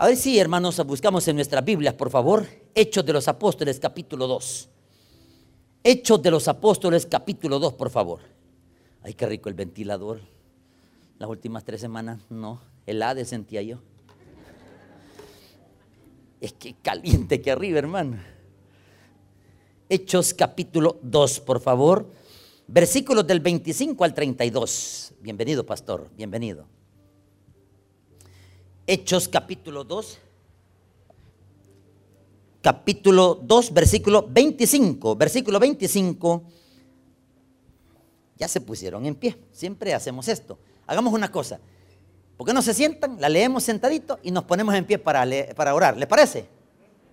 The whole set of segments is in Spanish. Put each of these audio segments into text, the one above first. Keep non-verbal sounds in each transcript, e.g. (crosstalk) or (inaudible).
A ver si, hermanos, buscamos en nuestras Biblias, por favor, Hechos de los Apóstoles, capítulo 2. Hechos de los Apóstoles, capítulo 2, por favor. Ay, qué rico el ventilador. Las últimas tres semanas, no, helade sentía yo. Es que caliente aquí arriba, hermano. Hechos capítulo 2, por favor. Versículos del 25 al 32. Bienvenido, pastor, bienvenido. Hechos capítulo 2. Capítulo 2, versículo 25. Versículo 25. Ya se pusieron en pie. Siempre hacemos esto. Hagamos una cosa. ¿Por qué no se sientan? La leemos sentadito y nos ponemos en pie para, para orar. ¿Les parece?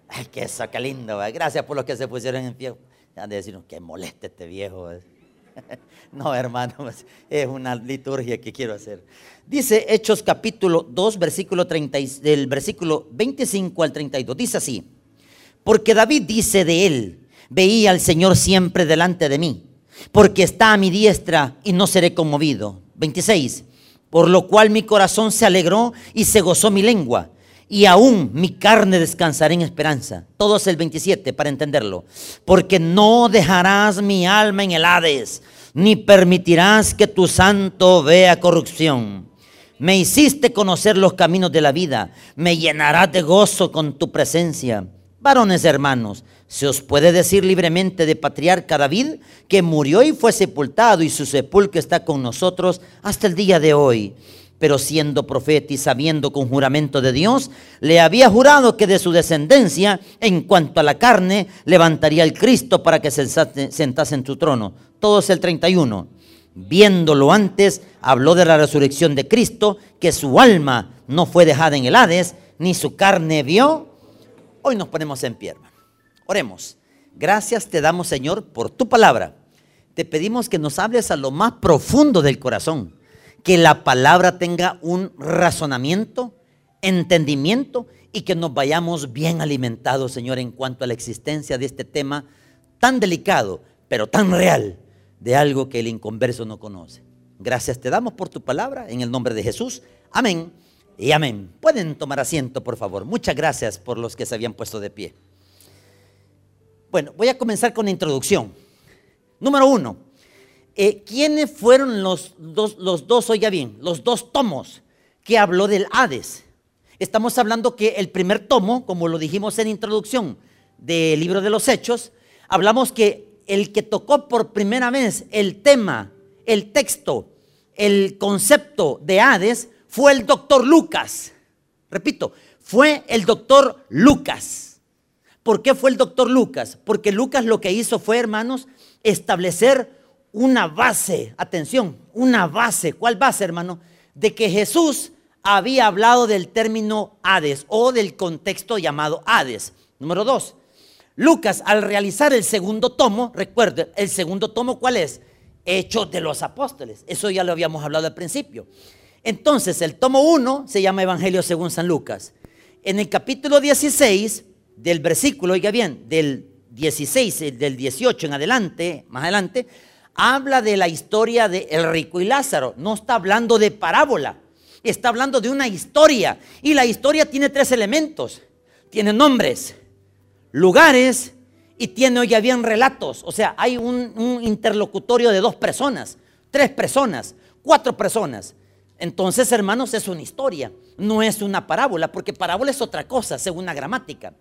Ay, qué eso, qué lindo. Gracias por los que se pusieron en pie. Han de decir, qué moleste este viejo. (laughs) No, hermano, es una liturgia que quiero hacer. Dice Hechos capítulo 2, versículo 30, del versículo 25 al 32. Dice así, porque David dice de él, veía al Señor siempre delante de mí, porque está a mi diestra y no seré conmovido. 26, por lo cual mi corazón se alegró y se gozó mi lengua y aún mi carne descansará en esperanza. Todo es el 27 para entenderlo. Porque no dejarás mi alma en el Hades, ni permitirás que tu santo vea corrupción. Me hiciste conocer los caminos de la vida, me llenarás de gozo con tu presencia. Varones hermanos, se os puede decir libremente de patriarca David que murió y fue sepultado y su sepulcro está con nosotros hasta el día de hoy pero siendo profeta y sabiendo con juramento de Dios, le había jurado que de su descendencia, en cuanto a la carne, levantaría el Cristo para que se sentase en su trono. Todo es el 31. Viéndolo antes, habló de la resurrección de Cristo, que su alma no fue dejada en el Hades, ni su carne vio. Hoy nos ponemos en pie, hermano. Oremos. Gracias te damos, Señor, por tu palabra. Te pedimos que nos hables a lo más profundo del corazón que la palabra tenga un razonamiento, entendimiento y que nos vayamos bien alimentados, Señor, en cuanto a la existencia de este tema tan delicado, pero tan real, de algo que el inconverso no conoce. Gracias te damos por tu palabra, en el nombre de Jesús. Amén y amén. Pueden tomar asiento, por favor. Muchas gracias por los que se habían puesto de pie. Bueno, voy a comenzar con la introducción. Número uno, eh, ¿quiénes fueron los dos, los dos, oiga bien, los dos tomos que habló del Hades? Estamos hablando que el primer tomo, como lo dijimos en introducción del libro de los Hechos, hablamos que el que tocó por primera vez el tema, el texto, el concepto de Hades fue el doctor Lucas. Repito, fue el doctor Lucas. ¿Por qué fue el doctor Lucas? Porque Lucas lo que hizo fue, hermanos, establecer una base, atención, una base. ¿Cuál base, hermano? De que Jesús había hablado del término Hades o del contexto llamado Hades. Número dos, Lucas al realizar el segundo tomo, recuerde, el segundo tomo, ¿cuál es? Hechos de los apóstoles. Eso ya lo habíamos hablado al principio. Entonces, el tomo 1 se llama Evangelio según San Lucas. En el capítulo 16 del versículo, oiga bien, del 16, del 18 en adelante, más adelante, habla de la historia de el rico y Lázaro. No está hablando de parábola, está hablando de una historia. Y la historia tiene tres elementos. Tiene nombres, lugares y tiene, oye, bien, relatos. O sea, hay un, un interlocutorio de dos personas, tres personas, cuatro personas. Entonces, hermanos, es una historia, no es una parábola, porque parábola es otra cosa, según la gramática.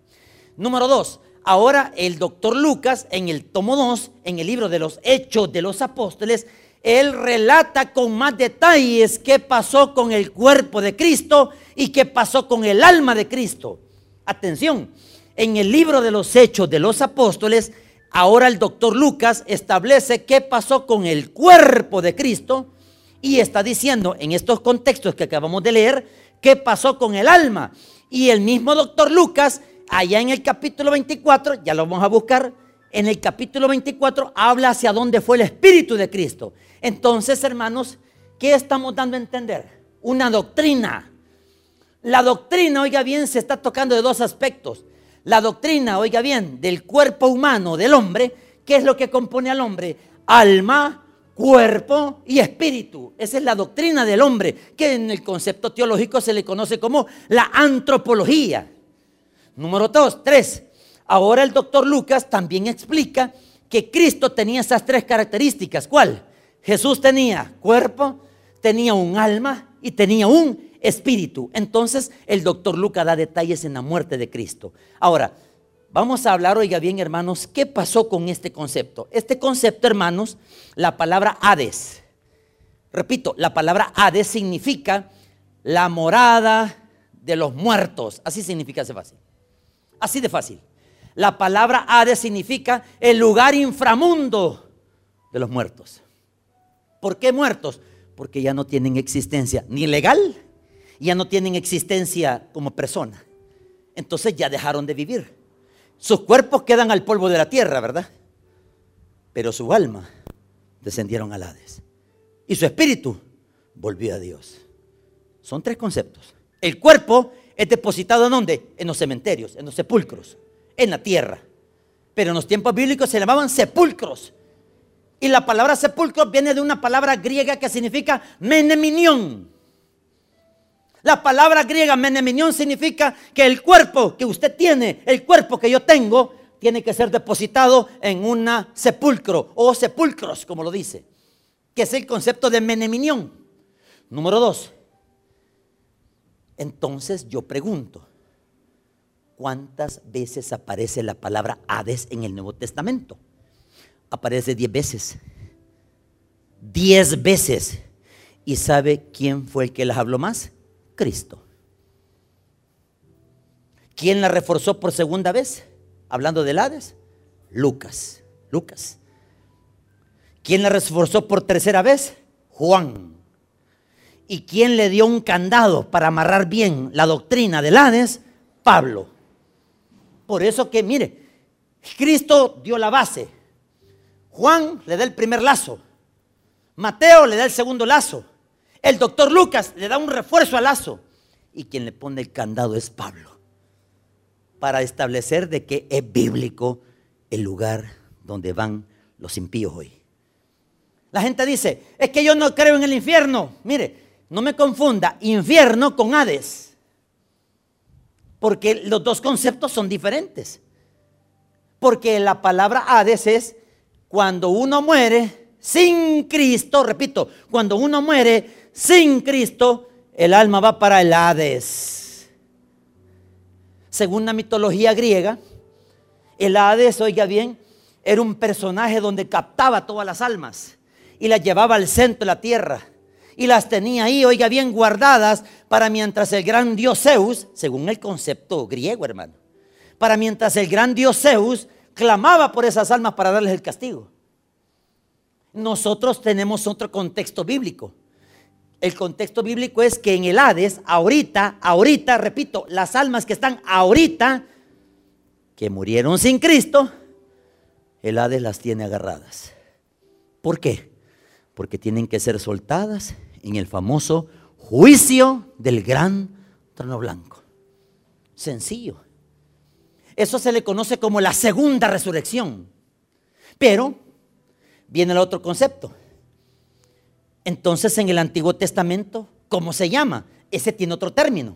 Número dos, Ahora el doctor Lucas, en el tomo 2, en el libro de los Hechos de los Apóstoles, él relata con más detalles qué pasó con el cuerpo de Cristo y qué pasó con el alma de Cristo. Atención, en el libro de los Hechos de los Apóstoles, ahora el doctor Lucas establece qué pasó con el cuerpo de Cristo y está diciendo en estos contextos que acabamos de leer qué pasó con el alma. Y el mismo doctor Lucas allá en el capítulo 24, ya lo vamos a buscar, en el capítulo 24 habla hacia dónde fue el Espíritu de Cristo. Entonces, hermanos, ¿qué estamos dando a entender? Una doctrina. La doctrina, oiga bien, se está tocando de dos aspectos. La doctrina, oiga bien, del cuerpo humano del hombre, ¿qué es lo que compone al hombre? Alma, cuerpo y espíritu. Esa es la doctrina del hombre, que en el concepto teológico se le conoce como la antropología. Número dos, tres. Ahora el doctor Lucas también explica que Cristo tenía esas tres características. ¿Cuál? Jesús tenía cuerpo, tenía un alma y tenía un espíritu. Entonces el doctor Lucas da detalles en la muerte de Cristo. Ahora, vamos a hablar, oiga bien hermanos, ¿qué pasó con este concepto? Este concepto, hermanos, la palabra Hades. Repito, la palabra Hades significa la morada de los muertos. Así significa ese fácil. Así de fácil. La palabra Hades significa el lugar inframundo de los muertos. ¿Por qué muertos? Porque ya no tienen existencia ni legal, ya no tienen existencia como persona. Entonces ya dejaron de vivir. Sus cuerpos quedan al polvo de la tierra, ¿verdad? Pero su alma descendieron al Hades. Y su espíritu volvió a Dios. Son tres conceptos. El cuerpo es depositado en dónde? En los cementerios, en los sepulcros, en la tierra. Pero en los tiempos bíblicos se llamaban sepulcros. Y la palabra sepulcro viene de una palabra griega que significa meneminión. La palabra griega meneminión significa que el cuerpo que usted tiene, el cuerpo que yo tengo, tiene que ser depositado en un sepulcro o sepulcros, como lo dice, que es el concepto de meneminión. Número dos. Entonces yo pregunto, ¿cuántas veces aparece la palabra Hades en el Nuevo Testamento? Aparece diez veces. Diez veces. ¿Y sabe quién fue el que las habló más? Cristo. ¿Quién la reforzó por segunda vez? Hablando del Hades. Lucas. Lucas. ¿Quién la reforzó por tercera vez? Juan. ¿Y quién le dio un candado para amarrar bien la doctrina del Hades? Pablo. Por eso que, mire, Cristo dio la base. Juan le da el primer lazo. Mateo le da el segundo lazo. El doctor Lucas le da un refuerzo al lazo. Y quien le pone el candado es Pablo. Para establecer de que es bíblico el lugar donde van los impíos hoy. La gente dice, es que yo no creo en el infierno. Mire, no me confunda infierno con Hades. Porque los dos conceptos son diferentes. Porque la palabra Hades es cuando uno muere sin Cristo, repito, cuando uno muere sin Cristo, el alma va para el Hades. Según la mitología griega, el Hades, oiga bien, era un personaje donde captaba todas las almas y las llevaba al centro de la tierra y las tenía ahí, oiga bien, guardadas para mientras el gran dios Zeus, según el concepto griego, hermano, para mientras el gran dios Zeus clamaba por esas almas para darles el castigo. Nosotros tenemos otro contexto bíblico. El contexto bíblico es que en el Hades, ahorita, ahorita, repito, las almas que están ahorita, que murieron sin Cristo, el Hades las tiene agarradas. ¿Por qué? Porque tienen que ser soltadas en el famoso juicio del gran trono blanco. Sencillo. Eso se le conoce como la segunda resurrección. Pero viene el otro concepto. Entonces en el Antiguo Testamento, ¿cómo se llama? Ese tiene otro término.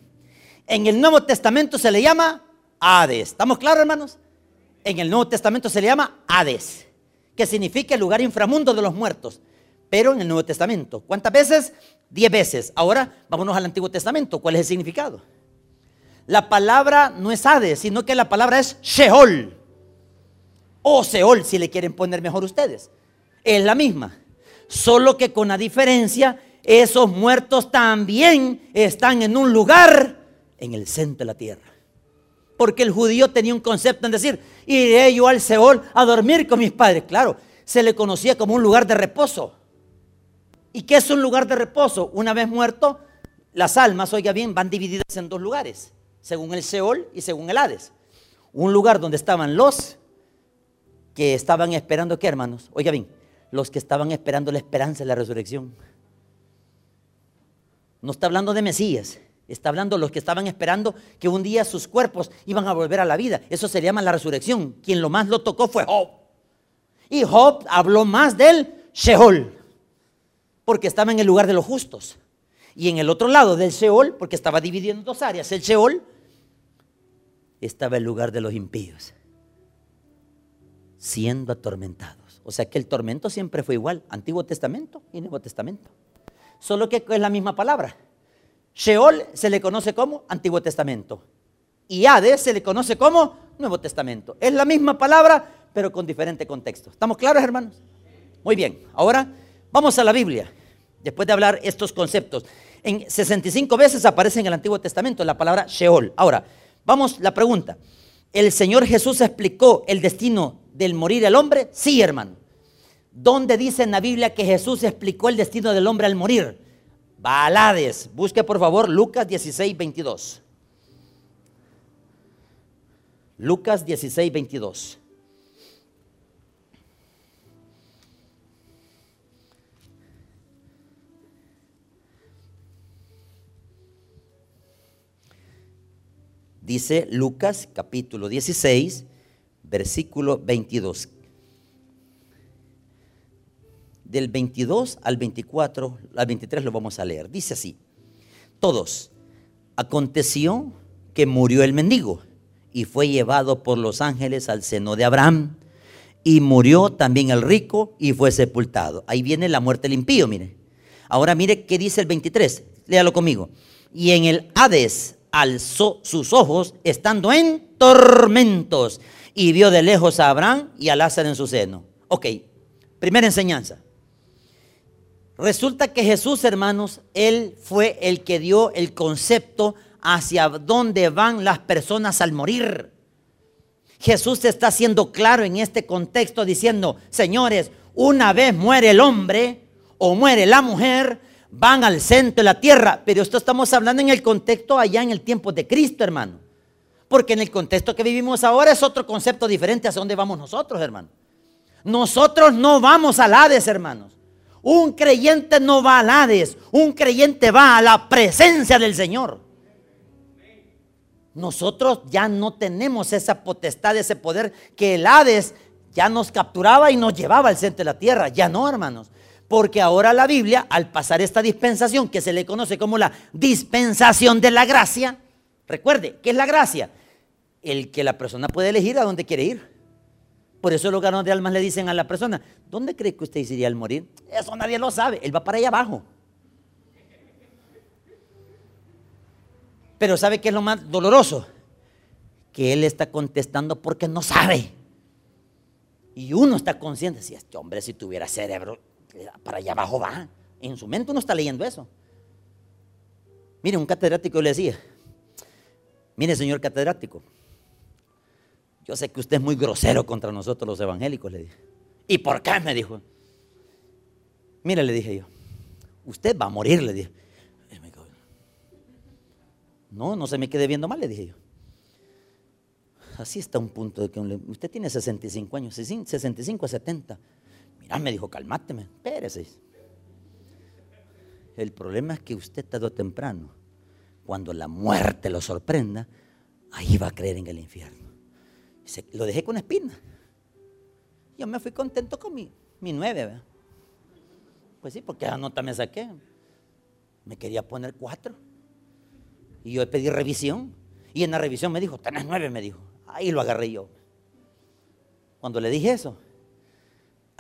En el Nuevo Testamento se le llama Hades. ¿Estamos claros, hermanos? En el Nuevo Testamento se le llama Hades, que significa el lugar inframundo de los muertos pero en el Nuevo Testamento. ¿Cuántas veces? Diez veces. Ahora vámonos al Antiguo Testamento. ¿Cuál es el significado? La palabra no es Hades, sino que la palabra es Sheol. O Seol, si le quieren poner mejor ustedes. Es la misma. Solo que con la diferencia, esos muertos también están en un lugar en el centro de la tierra. Porque el judío tenía un concepto en decir, iré yo al Seol a dormir con mis padres. Claro, se le conocía como un lugar de reposo. ¿Y qué es un lugar de reposo? Una vez muerto, las almas, oiga bien, van divididas en dos lugares, según el Seol y según el Hades. Un lugar donde estaban los que estaban esperando, ¿qué hermanos? Oiga bien, los que estaban esperando la esperanza de la resurrección. No está hablando de Mesías, está hablando de los que estaban esperando que un día sus cuerpos iban a volver a la vida. Eso se llama la resurrección. Quien lo más lo tocó fue Job. Y Job habló más del Sheol porque estaba en el lugar de los justos. Y en el otro lado del Sheol, porque estaba dividido en dos áreas, el Sheol estaba el lugar de los impíos, siendo atormentados. O sea que el tormento siempre fue igual, Antiguo Testamento y Nuevo Testamento. Solo que es la misma palabra. Sheol se le conoce como Antiguo Testamento. Y Hades se le conoce como Nuevo Testamento. Es la misma palabra, pero con diferente contexto. ¿Estamos claros, hermanos? Muy bien. Ahora vamos a la Biblia. Después de hablar estos conceptos. En 65 veces aparece en el Antiguo Testamento la palabra Sheol. Ahora, vamos la pregunta. ¿El Señor Jesús explicó el destino del morir del hombre? Sí, hermano. ¿Dónde dice en la Biblia que Jesús explicó el destino del hombre al morir? Balades. Busque por favor Lucas 16, 22. Lucas 16, 22. Dice Lucas capítulo 16, versículo 22 del 22 al 24, al 23 lo vamos a leer. Dice así, todos, aconteció que murió el mendigo y fue llevado por los ángeles al seno de Abraham. Y murió también el rico y fue sepultado. Ahí viene la muerte del impío, mire. Ahora mire qué dice el 23, léalo conmigo. Y en el Hades alzó sus ojos estando en tormentos y vio de lejos a Abraham y a Lázaro en su seno. Ok, primera enseñanza. Resulta que Jesús, hermanos, Él fue el que dio el concepto hacia dónde van las personas al morir. Jesús está siendo claro en este contexto diciendo, señores, una vez muere el hombre o muere la mujer, van al centro de la tierra. Pero esto estamos hablando en el contexto allá en el tiempo de Cristo, hermano. Porque en el contexto que vivimos ahora es otro concepto diferente hacia dónde vamos nosotros, hermano. Nosotros no vamos al Hades, hermanos. Un creyente no va al Hades, un creyente va a la presencia del Señor. Nosotros ya no tenemos esa potestad, ese poder que el Hades ya nos capturaba y nos llevaba al centro de la tierra. Ya no, hermanos. Porque ahora la Biblia, al pasar esta dispensación que se le conoce como la dispensación de la gracia, recuerde, ¿qué es la gracia? El que la persona puede elegir a dónde quiere ir. Por eso los ganos de almas le dicen a la persona, ¿dónde cree que usted iría al morir? Eso nadie lo sabe, él va para allá abajo. Pero ¿sabe qué es lo más doloroso? Que él está contestando porque no sabe. Y uno está consciente, si este hombre si tuviera cerebro, para allá abajo va. En su mente uno está leyendo eso. Mire, un catedrático le decía, mire señor catedrático, yo sé que usted es muy grosero contra nosotros los evangélicos, le dije. ¿Y por qué? Me dijo. Mire, le dije yo, usted va a morir, le dije. No, no se me quede viendo mal, le dije yo. Así está un punto de que usted tiene 65 años, 65 a 70. Mira, me dijo, calmáteme, espérese. El problema es que usted tarde o temprano, cuando la muerte lo sorprenda, ahí va a creer en el infierno lo dejé con espina. Yo me fui contento con mi, mi nueve. Pues sí, porque la nota me saqué. Me quería poner cuatro. Y yo pedí revisión. Y en la revisión me dijo, tenés nueve, me dijo. Ahí lo agarré yo. Cuando le dije eso,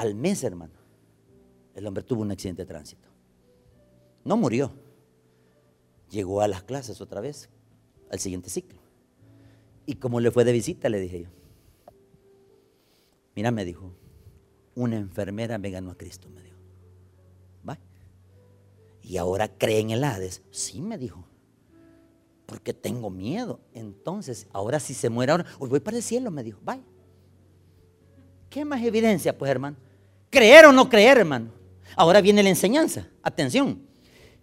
al mes, hermano, el hombre tuvo un accidente de tránsito. No murió. Llegó a las clases otra vez, al siguiente ciclo. ¿Y cómo le fue de visita? Le dije yo. Mira, me dijo, una enfermera me ganó a Cristo, me dijo. ¿Va? Y ahora cree en el Hades. Sí, me dijo. Porque tengo miedo. Entonces, ahora si se muere ahora, hoy voy para el cielo, me dijo. Vaya. ¿Qué más evidencia, pues, hermano? Creer o no creer, hermano. Ahora viene la enseñanza. Atención.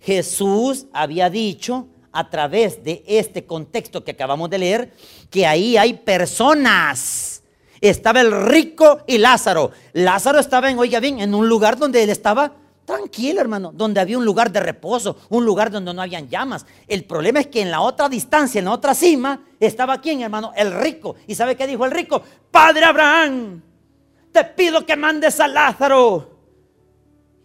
Jesús había dicho a través de este contexto que acabamos de leer que ahí hay personas estaba el rico y Lázaro. Lázaro estaba en, oiga bien, en un lugar donde él estaba tranquilo, hermano, donde había un lugar de reposo, un lugar donde no habían llamas. El problema es que en la otra distancia, en la otra cima, estaba quién, hermano, el rico. ¿Y sabe qué dijo el rico? Padre Abraham, te pido que mandes a Lázaro.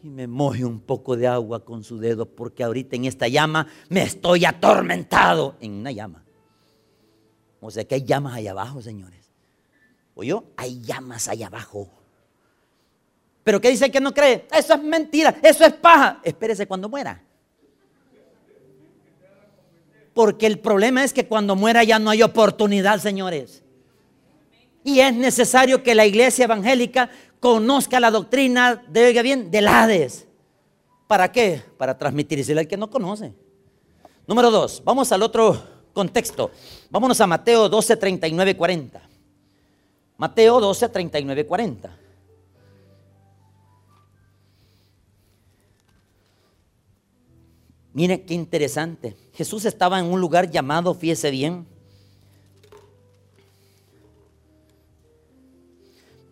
y me moje un poco de agua con su dedo porque ahorita en esta llama me estoy atormentado en una llama. O sea que hay llamas allá abajo, señores. ¿O yo? Hay llamas allá abajo. Pero ¿qué dice que no cree? Eso es mentira, eso es paja. Espérese cuando muera. Porque el problema es que cuando muera ya no hay oportunidad, señores. Y es necesario que la iglesia evangélica conozca la doctrina de, oiga bien, del Hades. ¿Para qué? Para transmitírsela al que no conoce. Número dos, vamos al otro contexto. Vámonos a Mateo 12, 39, 40. Mateo 12, 39, 40. Mire qué interesante. Jesús estaba en un lugar llamado, fíjese bien,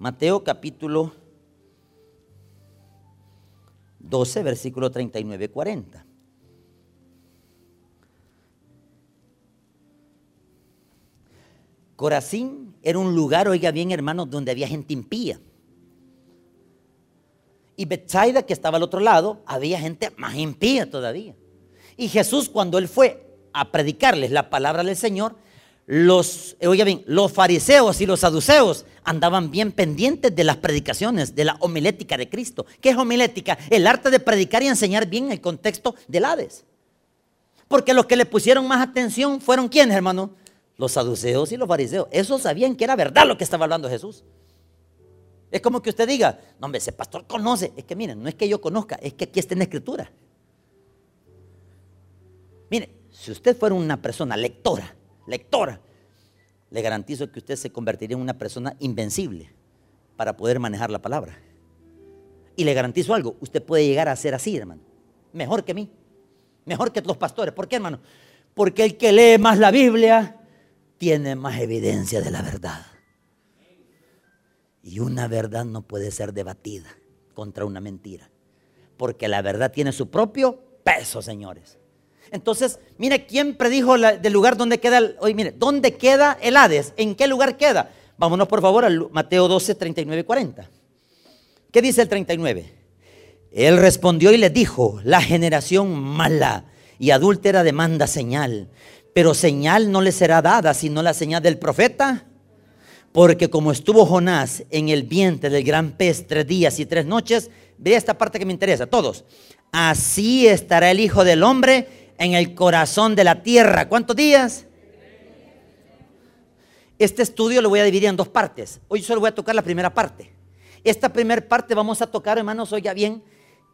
Mateo capítulo 12, versículo 39, 40. Corazín era un lugar, oiga bien hermanos, donde había gente impía. Y Bethsaida, que estaba al otro lado, había gente más impía todavía. Y Jesús, cuando él fue a predicarles la palabra del Señor, los, bien, los fariseos y los saduceos andaban bien pendientes de las predicaciones, de la homilética de Cristo. ¿Qué es homilética? El arte de predicar y enseñar bien el contexto del Hades. Porque los que le pusieron más atención fueron quienes, hermano? Los saduceos y los fariseos. Esos sabían que era verdad lo que estaba hablando Jesús. Es como que usted diga, no hombre, ese pastor conoce. Es que miren, no es que yo conozca, es que aquí está en la escritura. Mire, si usted fuera una persona lectora, lectora, le garantizo que usted se convertiría en una persona invencible para poder manejar la palabra. Y le garantizo algo, usted puede llegar a ser así, hermano. Mejor que mí, mejor que los pastores. ¿Por qué, hermano? Porque el que lee más la Biblia tiene más evidencia de la verdad. Y una verdad no puede ser debatida contra una mentira. Porque la verdad tiene su propio peso, señores. Entonces, mire, ¿quién predijo del lugar donde queda el, mire, ¿dónde queda el Hades? ¿En qué lugar queda? Vámonos por favor al Mateo 12, 39 y 40. ¿Qué dice el 39? Él respondió y le dijo, la generación mala y adúltera demanda señal, pero señal no le será dada sino la señal del profeta. Porque como estuvo Jonás en el vientre del gran pez tres días y tres noches, ve esta parte que me interesa, todos. Así estará el Hijo del Hombre en el corazón de la tierra. ¿Cuántos días? Este estudio lo voy a dividir en dos partes. Hoy solo voy a tocar la primera parte. Esta primera parte vamos a tocar, hermanos, oiga bien,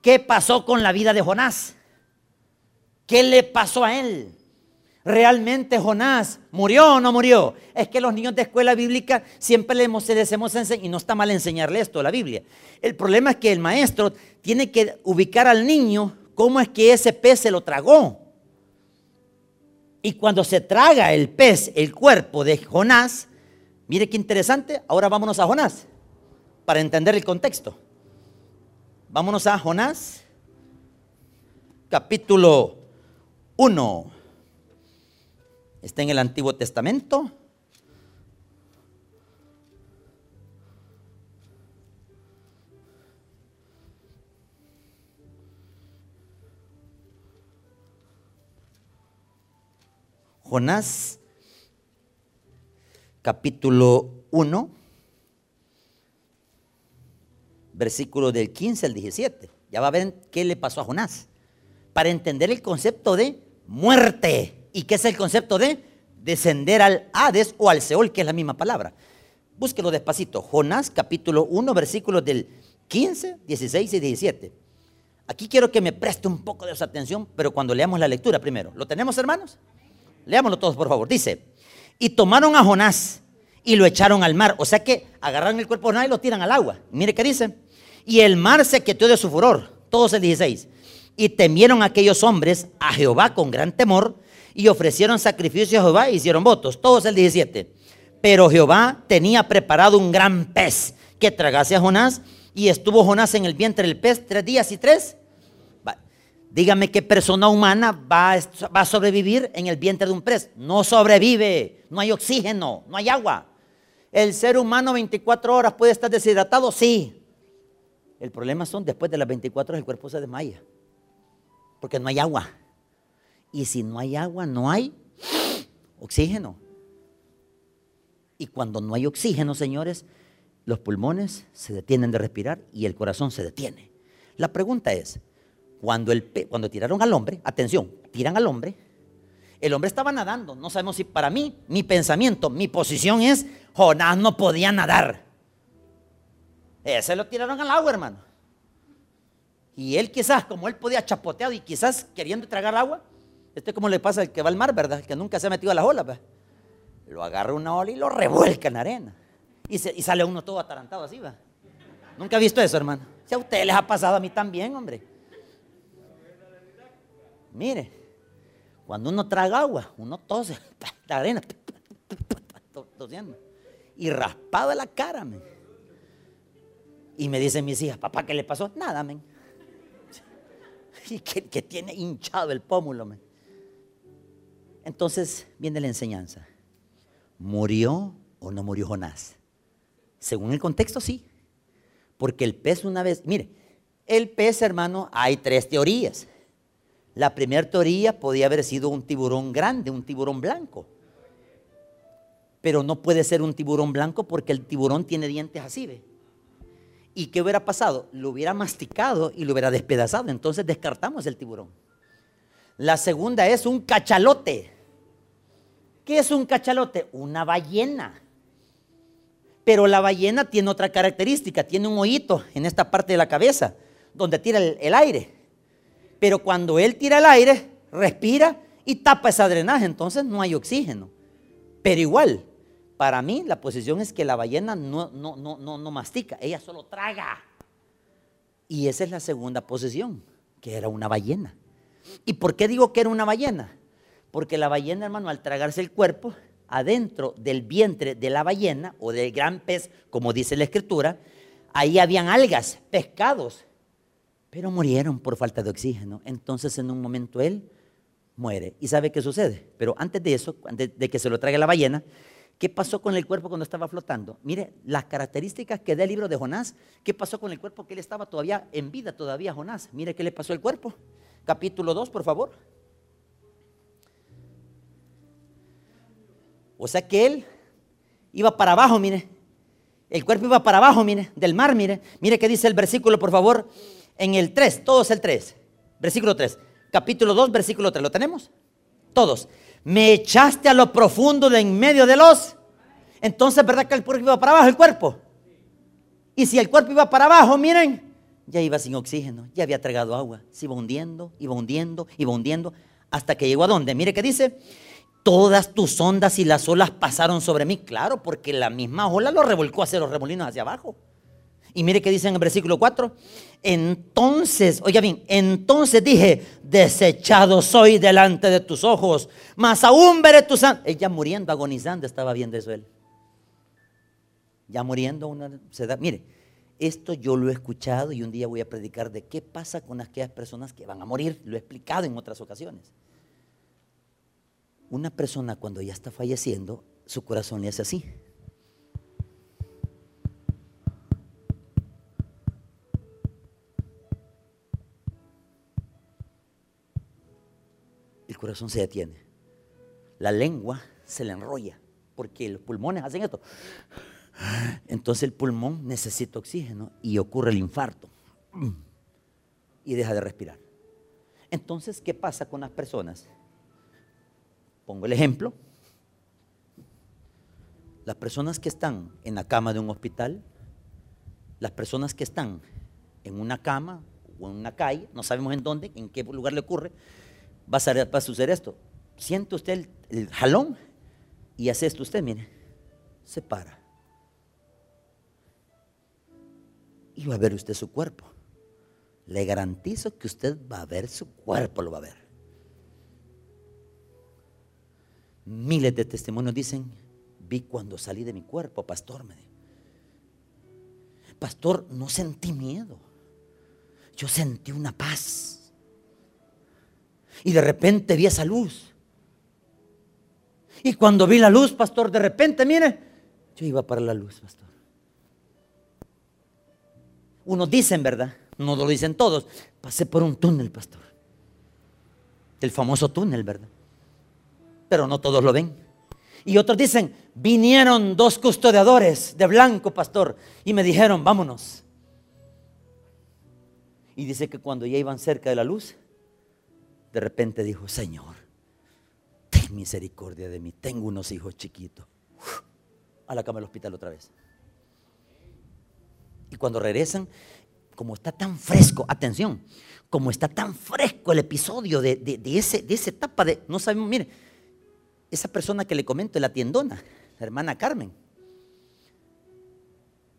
¿qué pasó con la vida de Jonás? ¿Qué le pasó a él? ¿Realmente Jonás murió o no murió? Es que los niños de escuela bíblica siempre les decimos enseñar, y no está mal enseñarle esto, la Biblia. El problema es que el maestro tiene que ubicar al niño cómo es que ese pez se lo tragó. Y cuando se traga el pez el cuerpo de Jonás, mire qué interesante, ahora vámonos a Jonás para entender el contexto. Vámonos a Jonás, capítulo 1. Está en el Antiguo Testamento. Jonás, capítulo 1, versículo del 15 al 17. Ya va a ver qué le pasó a Jonás. Para entender el concepto de muerte. ¿Y qué es el concepto de descender al Hades o al Seol, que es la misma palabra? Búsquelo despacito. Jonás, capítulo 1, versículos del 15, 16 y 17. Aquí quiero que me preste un poco de su atención, pero cuando leamos la lectura primero. ¿Lo tenemos, hermanos? Leámoslo todos, por favor. Dice, y tomaron a Jonás y lo echaron al mar. O sea que agarraron el cuerpo de Jonás y lo tiran al agua. Mire qué dice. Y el mar se quitó de su furor. Todos el 16. Y temieron aquellos hombres a Jehová con gran temor y ofrecieron sacrificios a Jehová y hicieron votos. Todos el 17. Pero Jehová tenía preparado un gran pez que tragase a Jonás y estuvo Jonás en el vientre del pez tres días y tres Dígame qué persona humana va, a sobrevivir en el vientre de un pez. No sobrevive, no hay oxígeno, no hay agua. ¿El ser humano 24 horas puede estar deshidratado? Sí. El problema son después de las 24 horas el cuerpo se desmaya. Porque no hay agua. Y si no hay agua, no hay oxígeno. Y cuando no hay oxígeno, señores, los pulmones se detienen de respirar y el corazón se detiene. La pregunta es, cuando, el, cuando tiraron al hombre, atención, tiran al hombre, el hombre estaba nadando. No sabemos si para mí, mi pensamiento, mi posición es, Jonás no podía nadar. Ese lo tiraron al agua, hermano. Y él quizás, como él podía chapotear y quizás queriendo tragar agua, este es como le pasa al que va al mar, ¿verdad? Que nunca se ha metido a las olas, ¿verdad? Lo agarra una ola y lo revuelca en arena. Y, sale uno todo atarantado así, ¿va? Nunca ha visto eso, hermano. Si a ustedes les ha pasado a mí también, hombre. Mire, cuando uno traga agua, uno tose, (laughs) la arena, tosiendo. Y raspado la cara, men. Y me dicen mis hijas, papá, ¿qué le pasó? Nada, men. (laughs) Y que, que tiene hinchado el pómulo, men. Entonces viene la enseñanza. ¿Murió o no murió Jonás? Según el contexto, sí. Porque el pez una vez, mire, el pez, hermano, hay tres teorías. La primera teoría podía haber sido un tiburón grande, un tiburón blanco. Pero no puede ser un tiburón blanco porque el tiburón tiene dientes así, ¿ve? ¿Y qué hubiera pasado? Lo hubiera masticado y lo hubiera despedazado. Entonces descartamos el tiburón. La segunda es un cachalote. ¿Qué es un cachalote? Una ballena. Pero la ballena tiene otra característica, tiene un hoyito en esta parte de la cabeza, donde tira el, el aire. Pero cuando él tira el aire, respira y tapa ese drenaje, entonces no hay oxígeno. Pero igual, para mí la posición es que la ballena no, no, no, no, no mastica, ella solo traga. Y esa es la segunda posición, que era una ballena. ¿Y por qué digo que era una ballena? Porque la ballena, hermano, al tragarse el cuerpo, adentro del vientre de la ballena o del gran pez, como dice la escritura, ahí habían algas, pescados, pero murieron por falta de oxígeno. Entonces en un momento él muere. ¿Y sabe qué sucede? Pero antes de eso, antes de que se lo traiga la ballena, ¿qué pasó con el cuerpo cuando estaba flotando? Mire, las características que da el libro de Jonás, ¿qué pasó con el cuerpo que él estaba todavía en vida, todavía Jonás? Mire qué le pasó al cuerpo. Capítulo 2, por favor. O sea que él iba para abajo, mire. El cuerpo iba para abajo, mire, del mar, mire. Mire qué dice el versículo, por favor en el 3, todos el 3, versículo 3, capítulo 2, versículo 3, ¿lo tenemos? Todos. Me echaste a lo profundo de en medio de los. Entonces, ¿verdad que el cuerpo iba para abajo, el cuerpo? Y si el cuerpo iba para abajo, miren, ya iba sin oxígeno, ya había tragado agua, se iba hundiendo, iba hundiendo, iba hundiendo, hasta que llegó a dónde. Mire qué dice, todas tus ondas y las olas pasaron sobre mí. Claro, porque la misma ola lo revolcó hacia los remolinos hacia abajo. Y mire qué dice en el versículo 4. Entonces, oiga bien, entonces dije, desechado soy delante de tus ojos, mas aún veré tu sangre. Ella muriendo, agonizando, estaba viendo eso él. Ya muriendo, una, se mire, esto yo lo he escuchado y un día voy a predicar de qué pasa con aquellas personas que van a morir. Lo he explicado en otras ocasiones. Una persona cuando ya está falleciendo, su corazón le hace así. Corazón se detiene. La lengua se le enrolla porque los pulmones hacen esto. Entonces el pulmón necesita oxígeno y ocurre el infarto y deja de respirar. Entonces, ¿qué pasa con las personas? Pongo el ejemplo. Las personas que están en la cama de un hospital, las personas que están en una cama o en una calle, no sabemos en dónde, en qué lugar le ocurre, va a, suceder esto. Siente usted el, jalón y hace esto usted, mire, se para. Y va a ver usted su cuerpo. Le garantizo que usted va a ver su cuerpo, lo va a ver. Miles de testimonios dicen, vi cuando salí de mi cuerpo, pastor, me Pastor, no sentí miedo. Yo sentí una paz y de repente vi esa luz. Y cuando vi la luz, pastor, de repente, mire, yo iba para la luz, pastor. Unos dicen, ¿verdad? No lo dicen todos. Pasé por un túnel, pastor. El famoso túnel, ¿verdad? Pero no todos lo ven. Y otros dicen, vinieron dos custodiadores de blanco, pastor, y me dijeron, vámonos. Y dice que cuando ya iban cerca de la luz, de repente dijo, Señor, ten misericordia de mí, tengo unos hijos chiquitos. A la cama del hospital otra vez. Y cuando regresan, como está tan fresco, atención, como está tan fresco el episodio de, ese, de esa etapa de, no sabemos, mire, esa persona que le comento, la tiendona, la hermana Carmen,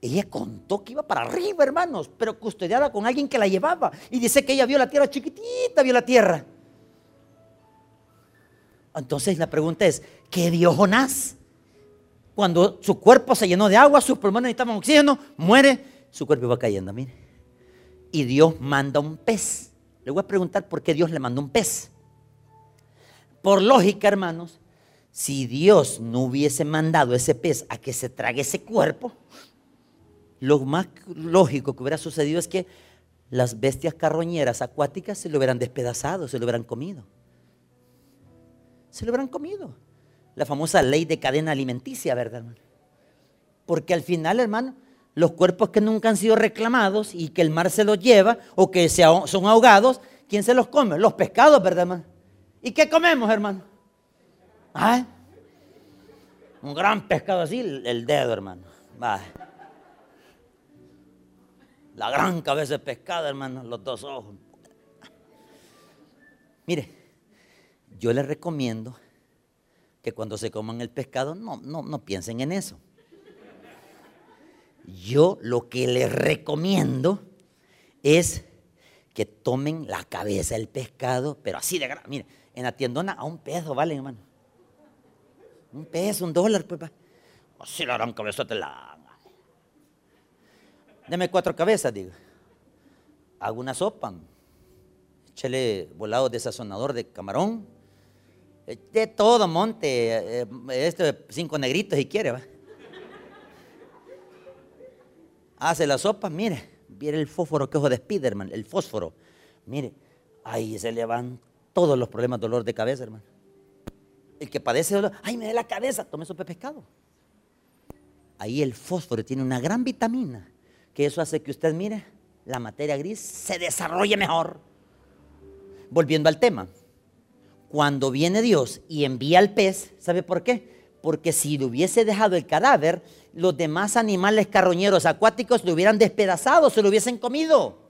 ella contó que iba para arriba, hermanos, pero custodiada con alguien que la llevaba. Y dice que ella vio la tierra chiquitita, vio la tierra. Entonces la pregunta es, ¿qué vio Jonás? Cuando su cuerpo se llenó de agua, sus pulmones necesitaban oxígeno, muere, su cuerpo va cayendo, mire. Y Dios manda un pez. Le voy a preguntar por qué Dios le mandó un pez. Por lógica, hermanos, si Dios no hubiese mandado ese pez a que se trague ese cuerpo, lo más lógico que hubiera sucedido es que las bestias carroñeras acuáticas se lo hubieran despedazado, se lo hubieran comido. Se lo hubieran comido. La famosa ley de cadena alimenticia, ¿verdad, hermano? Porque al final, hermano, los cuerpos que nunca han sido reclamados y que el mar se los lleva o que son ahogados, ¿quién se los come? Los pescados, ¿verdad, hermano? ¿Y qué comemos, hermano? ¿Ah? Un gran pescado así, el dedo, hermano. La gran cabeza de pescado, hermano, los dos ojos. Mire, yo les recomiendo que cuando se coman el pescado no, no, no piensen en eso. Yo lo que les recomiendo es que tomen la cabeza del pescado, pero así de grande. Mire, en la tiendona a un peso vale, hermano. Un peso, un dólar, pues. Así la gran cabeza te la. Deme cuatro cabezas, digo. Hago una sopa. Échale volado de sazonador de camarón. De todo, monte. Este, cinco negritos si quiere, va. Hace la sopa, mire. Viene el fósforo que ojo de Spiderman, el fósforo. Mire, ahí se le van todos los problemas dolor de cabeza, hermano. El que padece dolor, ay, me da la cabeza, tome sopa de pescado. Ahí el fósforo tiene una gran vitamina, que eso hace que usted, mire, la materia gris se desarrolle mejor. Volviendo al tema, cuando viene Dios y envía al pez, ¿sabe por qué? Porque si le hubiese dejado el cadáver, los demás animales carroñeros acuáticos lo hubieran despedazado, se lo hubiesen comido.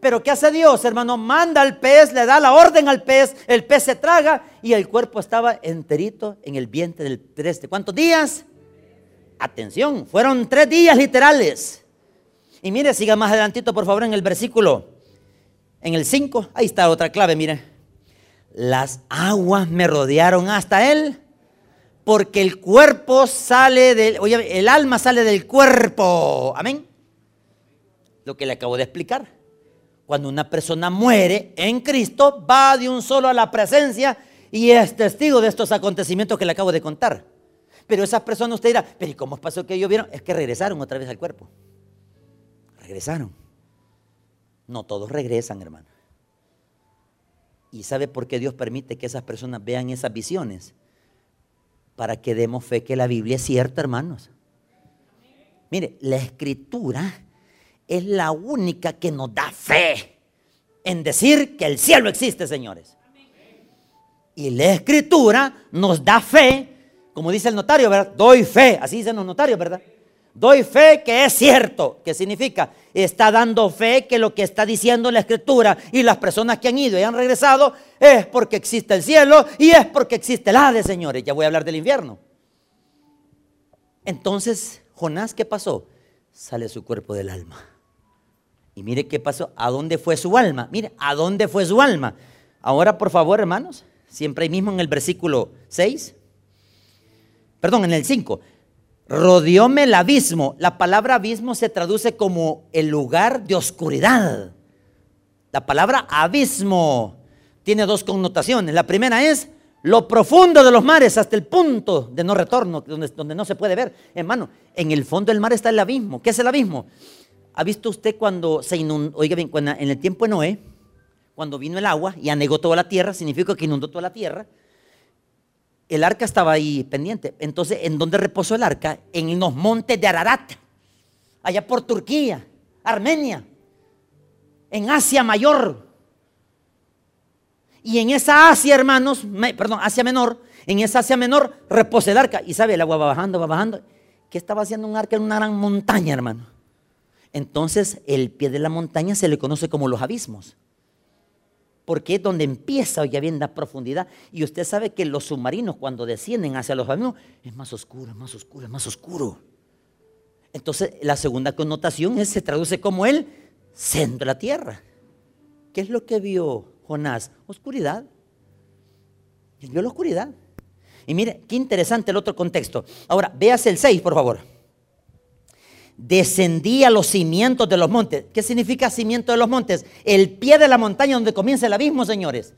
Pero ¿qué hace Dios, hermano? Manda al pez, le da la orden al pez, el pez se traga y el cuerpo estaba enterito en el vientre del pez. ¿Cuántos días? Atención, fueron tres días literales. Y mire, siga más adelantito, por favor, en el versículo, en el 5, ahí está otra clave, mire. Las aguas me rodearon hasta él, porque el cuerpo sale del, oye, el alma sale del cuerpo. Amén. Lo que le acabo de explicar. Cuando una persona muere en Cristo, va de un solo a la presencia y es testigo de estos acontecimientos que le acabo de contar. Pero esas personas usted dirá, pero ¿y cómo pasó que ellos vieron? Es que regresaron otra vez al cuerpo. Regresaron. No todos regresan, hermano. ¿Y sabe por qué Dios permite que esas personas vean esas visiones? Para que demos fe que la Biblia es cierta, hermanos. Mire, la escritura es la única que nos da fe en decir que el cielo existe, señores. Y la escritura nos da fe, como dice el notario, ¿verdad? Doy fe, así dicen los notarios, ¿verdad? Doy fe que es cierto. ¿Qué significa? Está dando fe que lo que está diciendo la escritura y las personas que han ido y han regresado es porque existe el cielo y es porque existe el Hades, señores. Ya voy a hablar del infierno. Entonces, Jonás, ¿qué pasó? Sale su cuerpo del alma. Y mire qué pasó, a dónde fue su alma. Mire, a dónde fue su alma. Ahora, por favor, hermanos, siempre ahí mismo en el versículo 6, perdón, en el 5, rodeóme el abismo. La palabra abismo se traduce como el lugar de oscuridad. La palabra abismo tiene dos connotaciones. La primera es lo profundo de los mares hasta el punto de no retorno, donde, no se puede ver. Hermano, en el fondo del mar está el abismo. ¿Qué es el abismo? ¿ha visto usted cuando se inundó, oiga bien, cuando, en el tiempo de Noé, cuando vino el agua y anegó toda la tierra, significa que inundó toda la tierra, el arca estaba ahí pendiente. Entonces, ¿en dónde reposó el arca? En los montes de Ararat, allá por Turquía, Armenia, en Asia Mayor. Y en esa Asia, hermanos, perdón, Asia Menor, en esa Asia Menor reposa el arca. Y sabe, el agua va bajando, va bajando. ¿Qué estaba haciendo un arca en una gran montaña, hermano? Entonces, el pie de la montaña se le conoce como los abismos porque es donde empieza, ya bien, la profundidad. Y usted sabe que los submarinos cuando descienden hacia los abismos es más oscuro, es más oscuro, es más oscuro. Entonces la segunda connotación es, se traduce como el centro de la tierra. ¿Qué es lo que vio Jonás? Oscuridad. Él vio la oscuridad. Y mire, qué interesante el otro contexto. Ahora, véase el 6, por favor descendía los cimientos de los montes. ¿Qué significa cimiento de los montes? El pie de la montaña donde comienza el abismo, señores.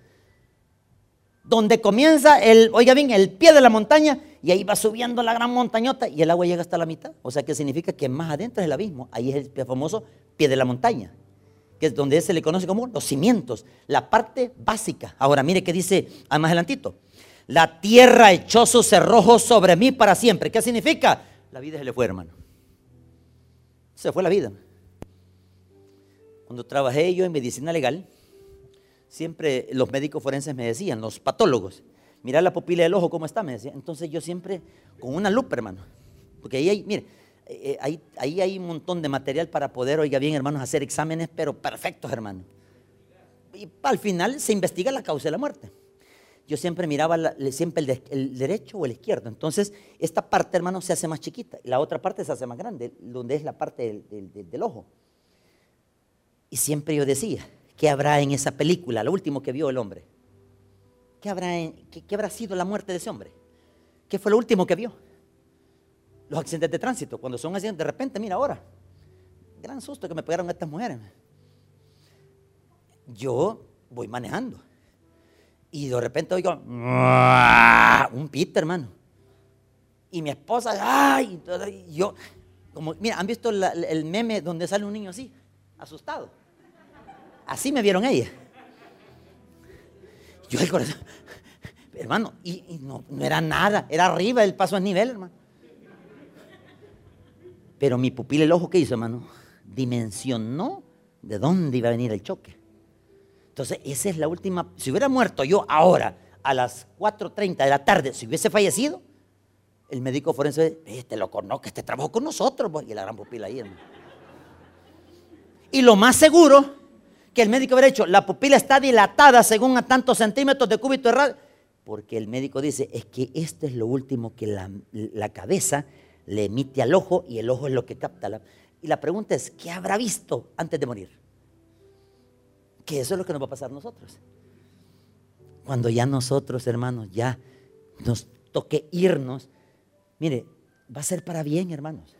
Donde comienza el, oiga bien, el pie de la montaña y ahí va subiendo la gran montañota y el agua llega hasta la mitad. O sea que significa que más adentro es el abismo. Ahí es el famoso pie de la montaña, que es donde se le conoce como los cimientos, la parte básica. Ahora mire qué dice más adelantito. La tierra echó sus cerrojos sobre mí para siempre. ¿Qué significa? La vida se le fue, hermano se fue la vida. Cuando trabajé yo en medicina legal, siempre los médicos forenses me decían, los patólogos, mira la pupila del ojo, ¿cómo está? Me decían. Entonces yo siempre, con una lupa, hermano, porque ahí hay, mire, eh, ahí, ahí hay un montón de material para poder, oiga bien, hermanos, hacer exámenes, pero perfectos, hermano. Y al final se investiga la causa de la muerte yo siempre miraba siempre el, derecho o el izquierdo. Entonces, esta parte, hermano, se hace más chiquita y la otra parte se hace más grande, donde es la parte del, ojo. Y siempre yo decía, ¿qué habrá en esa película, lo último que vio el hombre? ¿Qué habrá, qué, habrá sido la muerte de ese hombre? ¿Qué fue lo último que vio? Los accidentes de tránsito, cuando son accidentes, de repente, mira ahora, gran susto que me pegaron estas mujeres. Yo voy manejando y de repente oigo un pito, hermano. Y mi esposa, ay, yo, como, mira, ¿han visto el meme donde sale un niño así, asustado? Así me vieron ella. Yo el corazón, hermano, y, no, no, era nada, era arriba, el paso a nivel, hermano. Pero mi pupila, el ojo que hizo, hermano, dimensionó de dónde iba a venir el choque. Entonces, esa es la última. Si hubiera muerto yo ahora, a las 4.30 de la tarde, si hubiese fallecido, el médico forense, este lo conozco, este trabajó con nosotros, pues, y la gran pupila ahí. Y lo más seguro que el médico hubiera hecho, la pupila está dilatada según a tantos centímetros de cúbito de radio, porque el médico dice, es que esto es lo último que la, la cabeza le emite al ojo y el ojo es lo que capta. La, y la pregunta es, ¿qué habrá visto antes de morir? Que eso es lo que nos va a pasar a nosotros. Cuando ya nosotros, hermanos, ya nos toque irnos, mire, va a ser para bien, hermanos.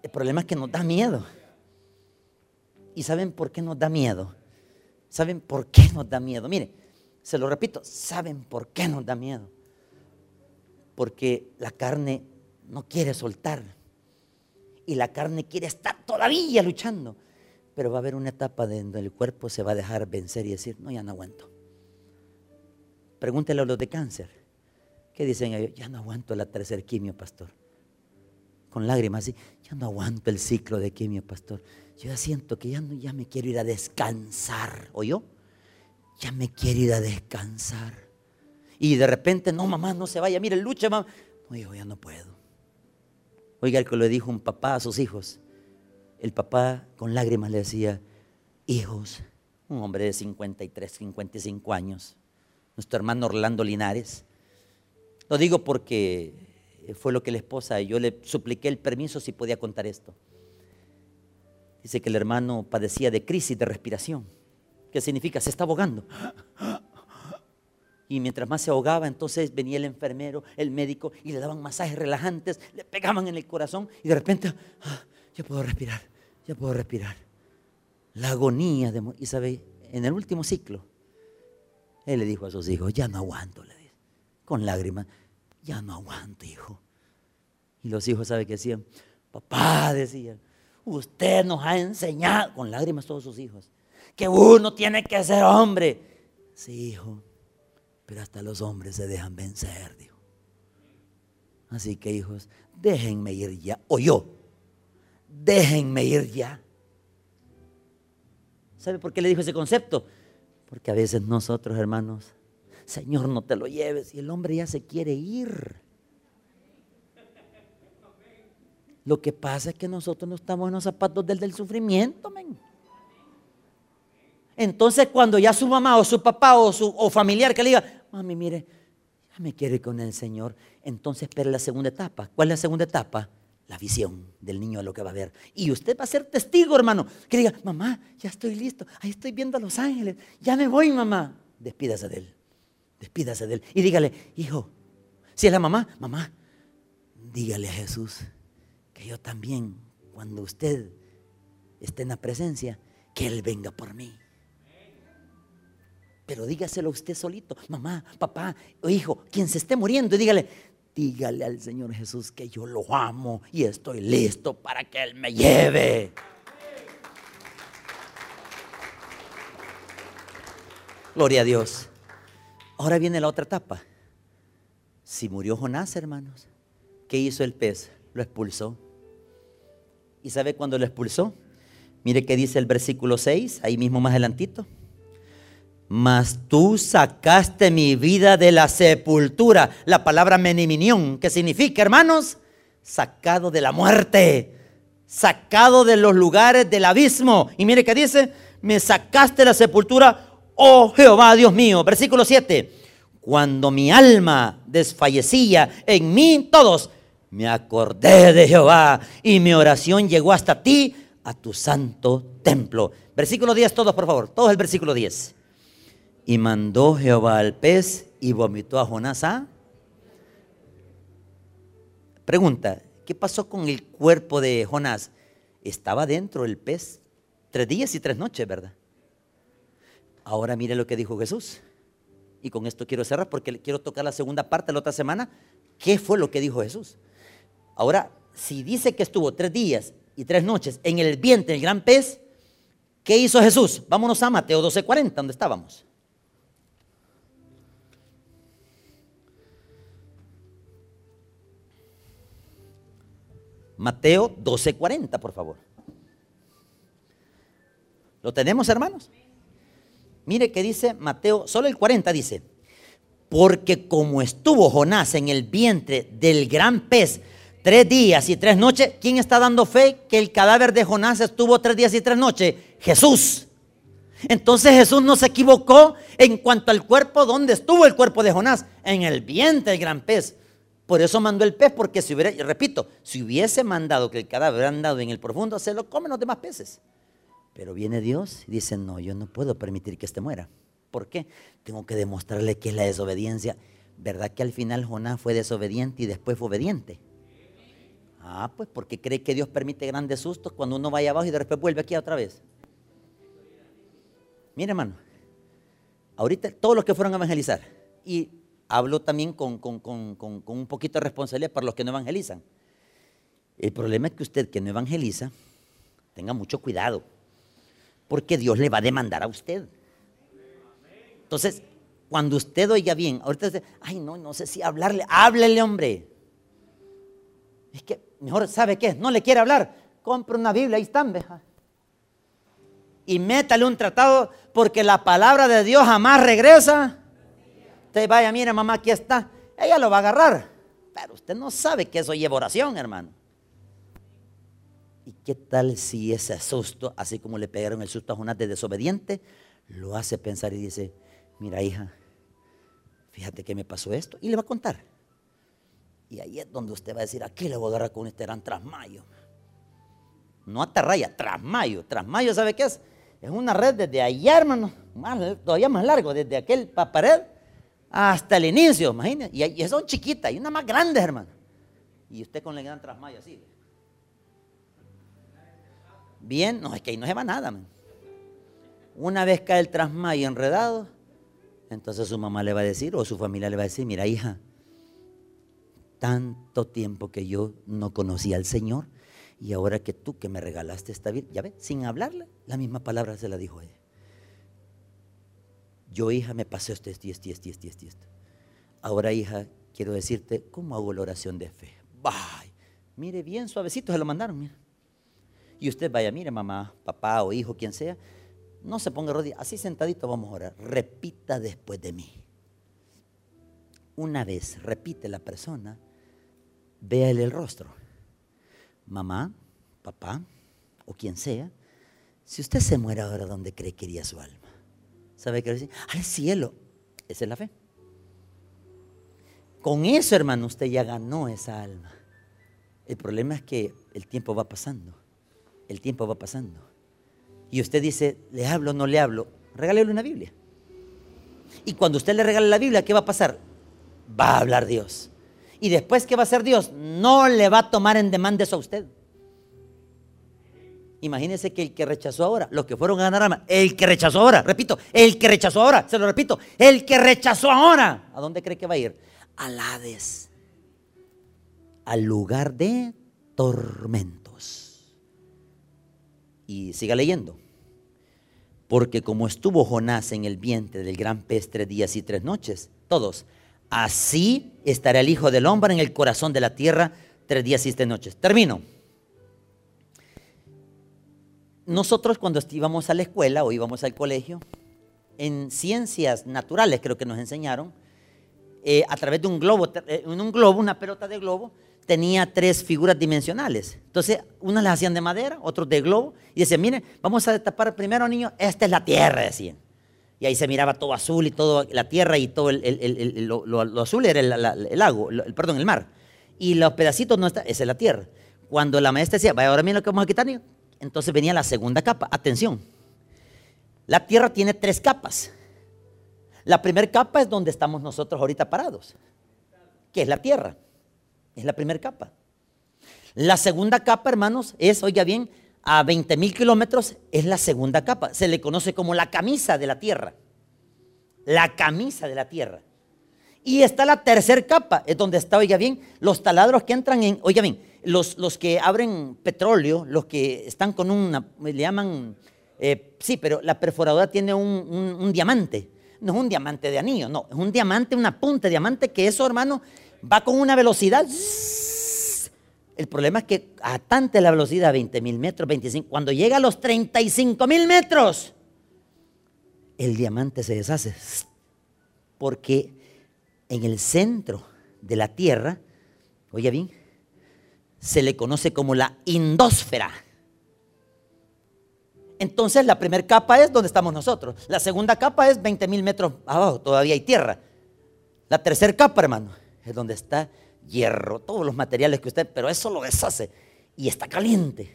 El problema es que nos da miedo. ¿Y saben por qué nos da miedo? ¿Saben por qué nos da miedo? Mire, se lo repito, ¿saben por qué nos da miedo? Porque la carne no quiere soltar. Y la carne quiere estar todavía luchando. Pero va a haber una etapa donde el cuerpo se va a dejar vencer y decir, no, ya no aguanto. Pregúntele a los de cáncer. ¿Qué dicen ellos? Ya no aguanto la tercer quimio, pastor. Con lágrimas así, ya no aguanto el ciclo de quimio, pastor. Yo ya siento que ya, no, ya me quiero ir a descansar. ¿O yo? Ya me quiero ir a descansar. Y de repente, no, mamá, no se vaya. Mire, lucha, mamá. Hijo, ya no puedo. Oiga, el que le dijo un papá a sus hijos el papá con lágrimas le decía, hijos, un hombre de 53, 55 años, nuestro hermano Orlando Linares. Lo digo porque fue lo que la esposa, yo le supliqué el permiso si podía contar esto. Dice que el hermano padecía de crisis de respiración. ¿Qué significa? Se está ahogando. Y mientras más se ahogaba, entonces venía el enfermero, el médico, y le daban masajes relajantes, le pegaban en el corazón, y de repente, ya puedo respirar ya puedo respirar. La agonía de Y sabe, en el último ciclo, él le dijo a sus hijos, ya no aguanto, le dice, con lágrimas, ya no aguanto, hijo. Y los hijos, ¿sabe qué decían? Papá, decían, usted nos ha enseñado, con lágrimas todos sus hijos, que uno tiene que ser hombre. Sí, hijo, pero hasta los hombres se dejan vencer, dijo. Así que hijos, déjenme ir ya. O yo, déjenme ir ya. ¿Sabe por qué le dijo ese concepto? Porque a veces nosotros, hermanos, Señor, no te lo lleves y el hombre ya se quiere ir. Lo que pasa es que nosotros no estamos en los zapatos del, del sufrimiento, men. Entonces, cuando ya su mamá o su papá o su o familiar que le diga, mami, mire, ya me quiere con el Señor, entonces espere la segunda etapa. ¿Cuál es la segunda etapa? La visión del niño a lo que va a ver. Y usted va a ser testigo, hermano, que diga, mamá, ya estoy listo, ahí estoy viendo a los ángeles, ya me voy, mamá. Despídase de él, despídase de él. Y dígale, hijo, si es la mamá, mamá, dígale a Jesús que yo también, cuando usted esté en la presencia, que Él venga por mí. Pero dígaselo usted solito, mamá, papá o hijo, quien se esté muriendo, dígale, dígale al Señor Jesús que yo lo amo y estoy listo para que Él me lleve. Gloria a Dios. Ahora viene la otra etapa. Si murió Jonás, hermanos, ¿qué hizo el pez? Lo expulsó. ¿Y sabe cuándo lo expulsó? Mire qué dice el versículo 6, ahí mismo más adelantito. Mas tú sacaste mi vida de la sepultura. La palabra meniminión, que significa, hermanos, sacado de la muerte, sacado de los lugares del abismo. Y mire qué dice, me sacaste de la sepultura, oh Jehová, Dios mío. Versículo 7. Cuando mi alma desfallecía en mí, todos me acordé de Jehová y mi oración llegó hasta ti, a tu santo templo. Versículo 10, todos por favor, todos el versículo 10. Y mandó Jehová al pez y vomitó a Jonás. ¿ah? Pregunta, ¿qué pasó con el cuerpo de Jonás? Estaba dentro el pez tres días y tres noches, ¿verdad? Ahora mire lo que dijo Jesús. Y con esto quiero cerrar porque quiero tocar la segunda parte la otra semana. ¿Qué fue lo que dijo Jesús? Ahora, si dice que estuvo tres días y tres noches en el vientre del gran pez, ¿qué hizo Jesús? Vámonos a Mateo 12:40, donde estábamos. Mateo 12:40, por favor. ¿Lo tenemos, hermanos? Mire que dice Mateo, solo el 40 dice, porque como estuvo Jonás en el vientre del gran pez tres días y tres noches, ¿quién está dando fe que el cadáver de Jonás estuvo tres días y tres noches? Jesús. Entonces Jesús no se equivocó en cuanto al cuerpo, ¿dónde estuvo el cuerpo de Jonás? En el vientre del gran pez. Por eso mandó el pez, porque si hubiera, repito, si hubiese mandado que el cadáver hubiera andado en el profundo, se lo comen los demás peces. Pero viene Dios y dice, no, yo no puedo permitir que este muera. ¿Por qué? Tengo que demostrarle que es la desobediencia. ¿Verdad que al final Jonás fue desobediente y después fue obediente? Ah, pues porque cree que Dios permite grandes sustos cuando uno vaya abajo y después vuelve aquí otra vez. Mire, hermano, ahorita todos los que fueron a evangelizar, y hablo también con, un poquito de responsabilidad para los que no evangelizan. El problema es que usted que no evangeliza, tenga mucho cuidado, porque Dios le va a demandar a usted. Entonces, cuando usted oiga bien, ahorita dice, ay, no, no sé si hablarle, háblele, hombre. Es que mejor sabe qué, no le quiere hablar, compre una Biblia, ahí están, veja. Y métale un tratado porque la palabra de Dios jamás regresa. Usted vaya, mire mamá, aquí está. Ella lo va a agarrar. Pero usted no sabe que eso lleva oración, hermano. ¿Y qué tal si ese susto, así como le pegaron el susto a Jonás de desobediente, lo hace pensar y dice, mira hija, fíjate que me pasó esto? Y le va a contar. Y ahí es donde usted va a decir, aquí le voy a agarrar con este gran trasmayo. No atarraya, trasmayo. Trasmayo, ¿sabe qué es? Es una red desde allá, hermano, todavía más largo, desde aquel pared hasta el inicio, imagínese. Y, son chiquitas, y una más grande, hermano. Y usted con el gran trasmayo así. Bien, no, es que ahí no se va nada, man. Una vez cae el trasmayo enredado, entonces su mamá le va a decir, o su familia le va a decir, mira hija, tanto tiempo que yo no conocía al Señor Y ahora que tú que me regalaste esta vida, ya ves, sin hablarle, la misma palabra se la dijo ella. Yo, hija, me pasé esto, esto, esto, esto, esto, esto, esto. Ahora, hija, quiero decirte cómo hago la oración de fe. Bye. Mire, bien suavecito se lo mandaron, mira. Y usted vaya, mire, mamá, papá o hijo, quien sea, no se ponga rodillas, así sentadito vamos a orar. Repita después de mí. Una vez repite la persona, véale el rostro. Mamá, papá o quien sea, si usted se muere ahora, ¿dónde cree que iría su alma? ¿Sabe qué decir? Al cielo. Esa es la fe. Con eso, hermano, usted ya ganó esa alma. El problema es que el tiempo va pasando. El tiempo va pasando. Y usted dice, ¿le hablo no le hablo? Regálele una Biblia. Y cuando usted le regale la Biblia, ¿qué va a pasar? Va a hablar Dios. Y después, ¿qué va a hacer Dios? No le va a tomar en demanda eso a usted. Imagínese que el que rechazó ahora, los que fueron a ganar el que rechazó ahora, repito, el que rechazó ahora, se lo repito, el que rechazó ahora, ¿a dónde cree que va a ir? Al Hades, al lugar de tormentos. Y siga leyendo. Porque como estuvo Jonás en el vientre del gran pez tres días y tres noches, todos, así estará el Hijo del Hombre en el corazón de la tierra tres días y tres noches. Termino nosotros cuando íbamos a la escuela o íbamos al colegio, en ciencias naturales creo que nos enseñaron, eh, a través de un globo, eh, en un globo, una pelota de globo, tenía tres figuras dimensionales. Entonces, unas las hacían de madera, otros de globo, y decían, miren, vamos a destapar primero, niños, esta es la tierra, decían. Y ahí se miraba todo azul y todo, la tierra y todo el, lo, azul era el, lago, el, perdón, el mar. Y los pedacitos no están, esa es la tierra. Cuando la maestra decía, vaya, ahora miren lo que vamos a quitar, niños, entonces venía la segunda capa. Atención. La tierra tiene tres capas. La primera capa es donde estamos nosotros ahorita parados, que es la tierra. Es la primera capa. La segunda capa, hermanos, es, oiga bien, a 20 mil kilómetros es la segunda capa. Se le conoce como la camisa de la tierra. La camisa de la tierra. Y está la tercera capa, es donde está, oiga bien, los taladros que entran en, oiga bien, los, los que abren petróleo, los que están con una, le llaman, eh, sí, pero la perforadora tiene un, diamante. No es un diamante de anillo, no, es un diamante, una punta de diamante que eso, hermano, va con una velocidad. El problema es que a tanta la velocidad, 20 mil metros, 25, cuando llega a los 35 mil metros, el diamante se deshace. Porque en el centro de la Tierra, oye bien, se le conoce como la indósfera. Entonces la primera capa es donde estamos nosotros. La segunda capa es 20 mil metros abajo, todavía hay tierra. La tercera capa, hermano, es donde está hierro, todos los materiales que usted, pero eso lo deshace y está caliente.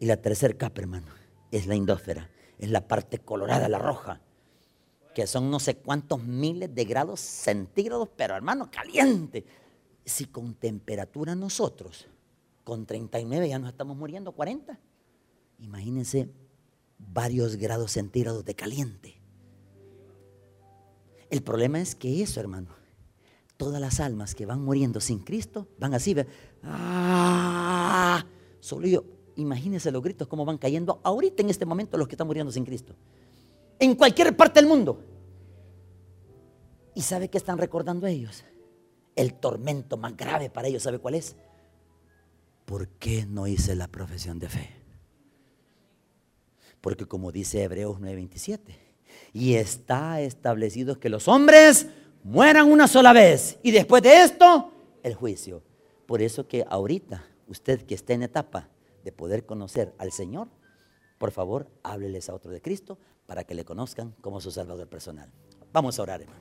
Y la tercera capa, hermano, es la indósfera, es la parte colorada, la roja, que son no sé cuántos miles de grados centígrados, pero hermano, caliente. Si con temperatura nosotros con 39 ya nos estamos muriendo, 40. Imagínense varios grados centígrados de caliente. El problema es que eso, hermano, todas las almas que van muriendo sin Cristo van así, ¡ah! Solo yo, imagínense los gritos como van cayendo ahorita en este momento los que están muriendo sin Cristo. En cualquier parte del mundo. ¿Y sabe qué están recordando ellos? El tormento más grave para ellos, ¿sabe cuál es? ¿Por qué no hice la profesión de fe? Porque como dice Hebreos 9:27, y está establecido que los hombres mueran una sola vez y después de esto el juicio. Por eso que ahorita usted que está en etapa de poder conocer al Señor, por favor, hábleles a otro de Cristo para que le conozcan como su Salvador personal. Vamos a orar, hermano.